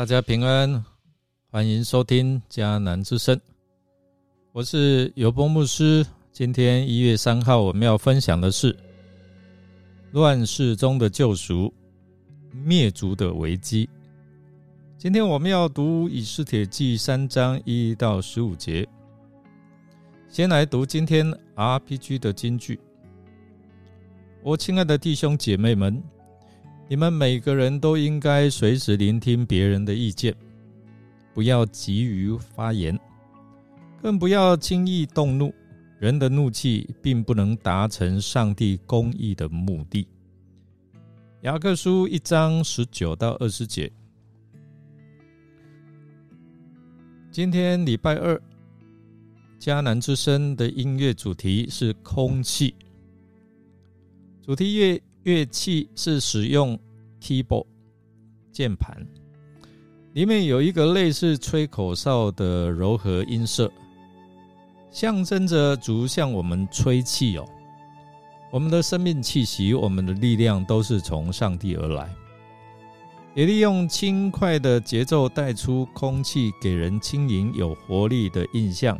大家平安，欢迎收听迦南之声。我是尤波牧师。今天一月三号，我们要分享的是乱世中的救赎，灭族的危机。今天我们要读以斯帖记三章一到十五节。先来读今天 RPG 的金句。我亲爱的弟兄姐妹们。你们每个人都应该随时聆听别人的意见，不要急于发言，更不要轻易动怒。人的怒气并不能达成上帝公义的目的。雅各书一章十九到二十节。今天礼拜二，迦南之声的音乐主题是空气，主题乐。乐器是使用 keyboard 键盘，里面有一个类似吹口哨的柔和音色，象征着主向我们吹气哦。我们的生命气息，我们的力量都是从上帝而来，也利用轻快的节奏带出空气，给人轻盈有活力的印象。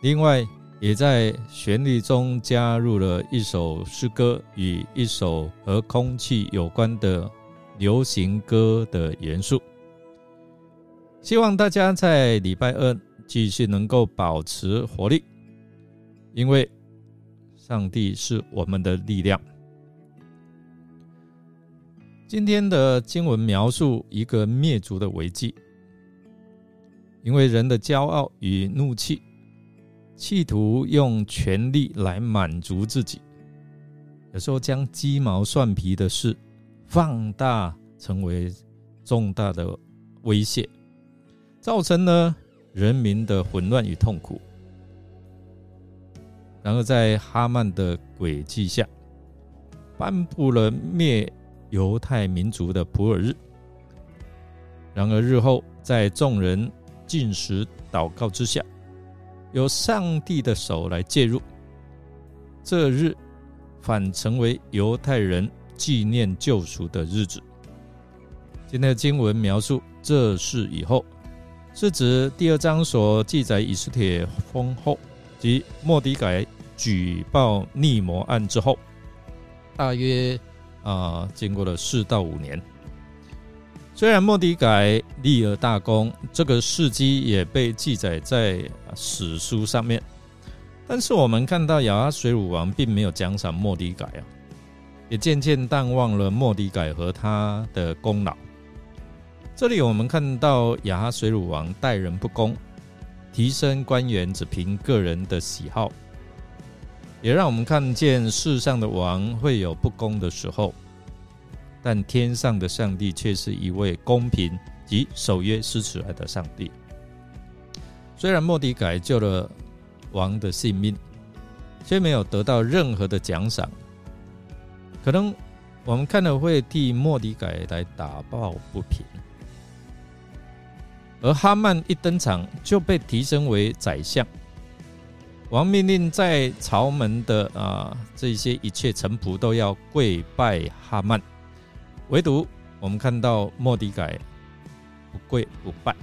另外，也在旋律中加入了一首诗歌与一首和空气有关的流行歌的元素。希望大家在礼拜二继续能够保持活力，因为上帝是我们的力量。今天的经文描述一个灭族的危机，因为人的骄傲与怒气。企图用权力来满足自己，有时候将鸡毛蒜皮的事放大，成为重大的威胁，造成了人民的混乱与痛苦。然后在哈曼的诡计下，颁布了灭犹太民族的普尔日。然而日后在众人进食祷告之下。由上帝的手来介入，这日反成为犹太人纪念救赎的日子。今天的经文描述这事以后，是指第二章所记载以斯帖封后及莫迪改举报逆魔案之后，大约啊经过了四到五年。虽然莫迪改立了大功，这个事迹也被记载在史书上面，但是我们看到亚哈水鲁王并没有奖赏莫迪改啊，也渐渐淡忘了莫迪改和他的功劳。这里我们看到亚哈水鲁王待人不公，提升官员只凭个人的喜好，也让我们看见世上的王会有不公的时候。但天上的上帝却是一位公平及守约施慈爱的上帝。虽然莫迪改救了王的性命，却没有得到任何的奖赏。可能我们看了会替莫迪改来打抱不平。而哈曼一登场就被提升为宰相，王命令在朝门的啊这些一切臣仆都要跪拜哈曼。唯独我们看到莫迪改不跪不拜，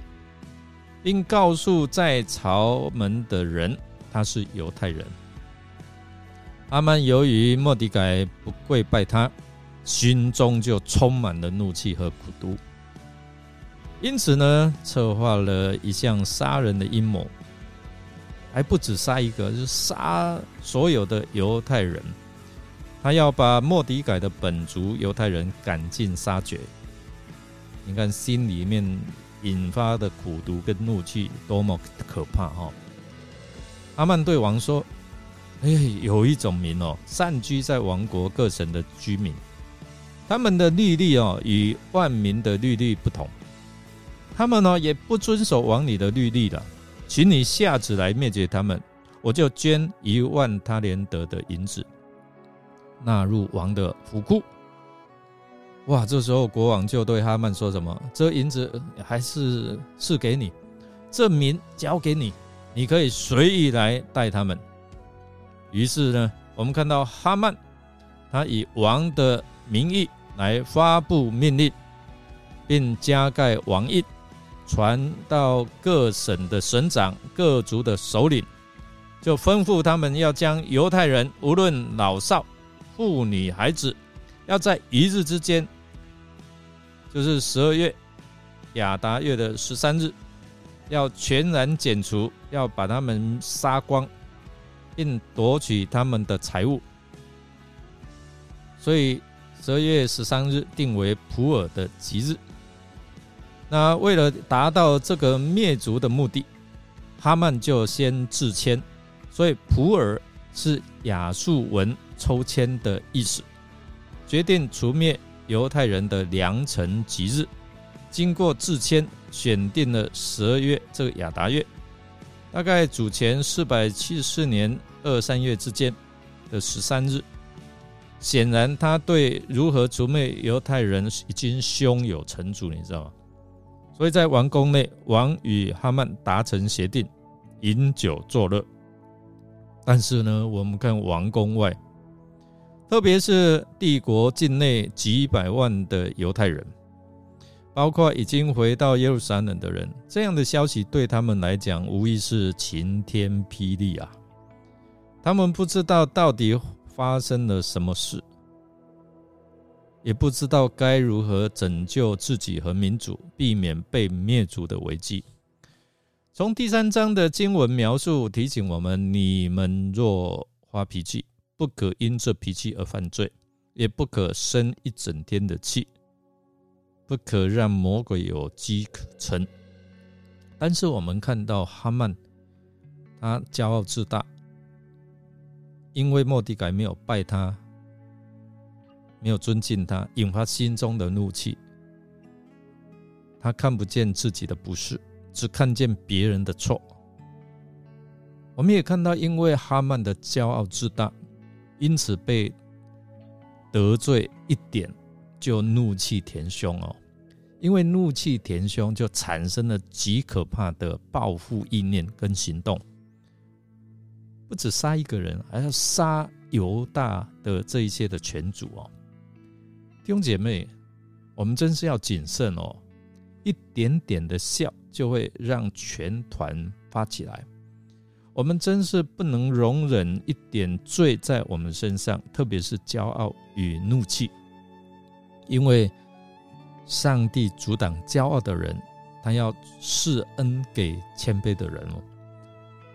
并告诉在朝门的人他是犹太人。阿曼由于莫迪改不跪拜他，心中就充满了怒气和苦毒，因此呢，策划了一项杀人的阴谋，还不止杀一个，是杀所有的犹太人。他要把莫迪改的本族犹太人赶尽杀绝。你看，心里面引发的苦毒跟怒气多么可怕哈！阿曼对王说：“哎，有一种民哦，散居在王国各省的居民，他们的律例哦与万民的律例不同，他们呢也不遵守王里的律例的，请你下旨来灭绝他们，我就捐一万他连德的银子。”纳入王的府库，哇！这时候国王就对哈曼说什么：“这银子还是是给你，证明交给你，你可以随意来带他们。”于是呢，我们看到哈曼，他以王的名义来发布命令，并加盖王印，传到各省的省长、各族的首领，就吩咐他们要将犹太人无论老少、妇女、孩子，要在一日之间，就是十二月亚达月的十三日，要全然剪除，要把他们杀光，并夺取他们的财物。所以十二月十三日定为普尔的吉日。那为了达到这个灭族的目的，哈曼就先自谦，所以普尔是亚述文抽签的意思，决定除灭犹太人的良辰吉日。经过自签，选定了十二月这个亚达月，大概主前四百七十四年二三月之间的十三日。显然，他对如何除灭犹太人已经胸有成竹，你知道吗？所以在王宫内，王与哈曼达成协定，饮酒作乐。但是呢，我们看王宫外，特别是帝国境内几百万的犹太人，包括已经回到耶路撒冷的人，这样的消息对他们来讲，无疑是晴天霹雳啊！他们不知道到底发生了什么事。也不知道该如何拯救自己和民族，避免被灭族的危机。从第三章的经文描述提醒我们：你们若发脾气，不可因这脾气而犯罪，也不可生一整天的气，不可让魔鬼有机可乘。但是我们看到哈曼，他骄傲自大，因为莫迪改没有拜他。没有尊敬他，引发心中的怒气。他看不见自己的不是，只看见别人的错。我们也看到，因为哈曼的骄傲自大，因此被得罪一点就怒气填胸哦。因为怒气填胸，就产生了极可怕的报复意念跟行动。不止杀一个人，还要杀犹大的这一些的全族哦。弟兄姐妹，我们真是要谨慎哦！一点点的笑就会让全团发起来。我们真是不能容忍一点罪在我们身上，特别是骄傲与怒气，因为上帝阻挡骄傲的人，他要施恩给谦卑的人哦。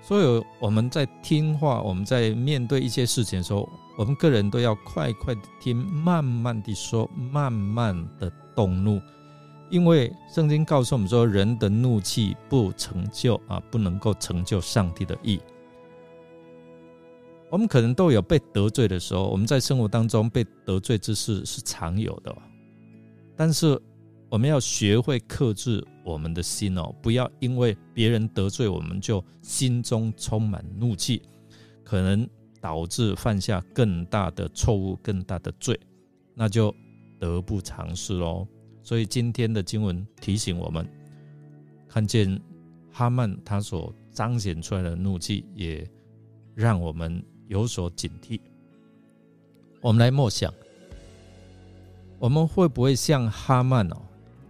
所以我们在听话，我们在面对一些事情的时候。我们个人都要快快的听，慢慢的说，慢慢的动怒，因为圣经告诉我们说，人的怒气不成就啊，不能够成就上帝的意。我们可能都有被得罪的时候，我们在生活当中被得罪之事是常有的，但是我们要学会克制我们的心哦，不要因为别人得罪我们就心中充满怒气，可能。导致犯下更大的错误、更大的罪，那就得不偿失喽。所以今天的经文提醒我们，看见哈曼他所彰显出来的怒气，也让我们有所警惕。我们来默想，我们会不会像哈曼哦，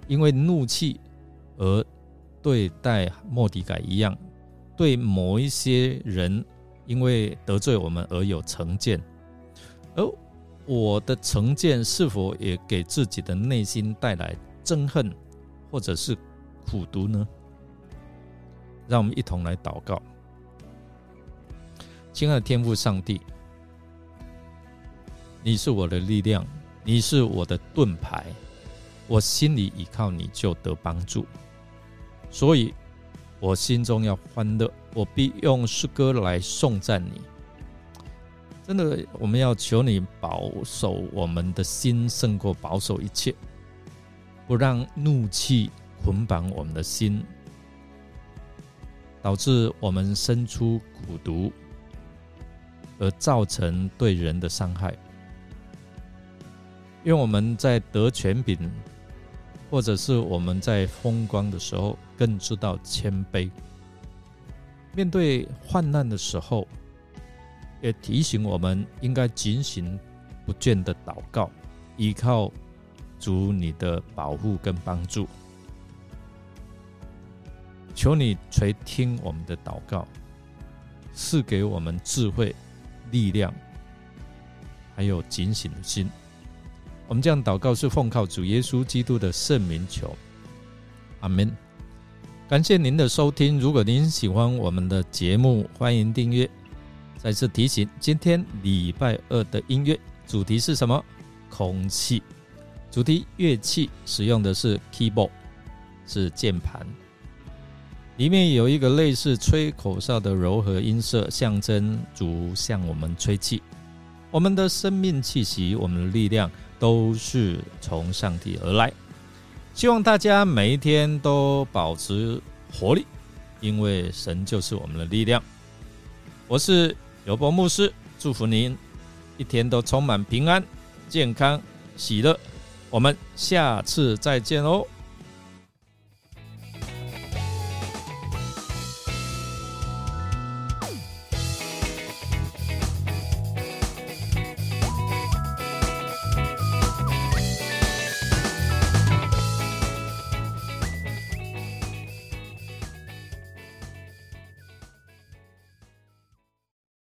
因为怒气而对待莫迪改一样，对某一些人？因为得罪我们而有成见，而我的成见是否也给自己的内心带来憎恨，或者是苦毒呢？让我们一同来祷告，亲爱的天父上帝，你是我的力量，你是我的盾牌，我心里依靠你就得帮助，所以。我心中要欢乐，我必用诗歌来颂赞你。真的，我们要求你保守我们的心，胜过保守一切，不让怒气捆绑我们的心，导致我们生出苦毒，而造成对人的伤害。因为我们在得权柄。或者是我们在风光的时候，更知道谦卑；面对患难的时候，也提醒我们应该警醒不倦的祷告，依靠主你的保护跟帮助。求你垂听我们的祷告，赐给我们智慧、力量，还有警醒的心。我们这样祷告是奉靠主耶稣基督的圣名求，阿门。感谢您的收听。如果您喜欢我们的节目，欢迎订阅。再次提醒，今天礼拜二的音乐主题是什么？空气。主题乐器使用的是 keyboard，是键盘。里面有一个类似吹口哨的柔和音色，象征主向我们吹气。我们的生命气息，我们的力量，都是从上帝而来。希望大家每一天都保持活力，因为神就是我们的力量。我是尤伯牧师，祝福您一天都充满平安、健康、喜乐。我们下次再见哦。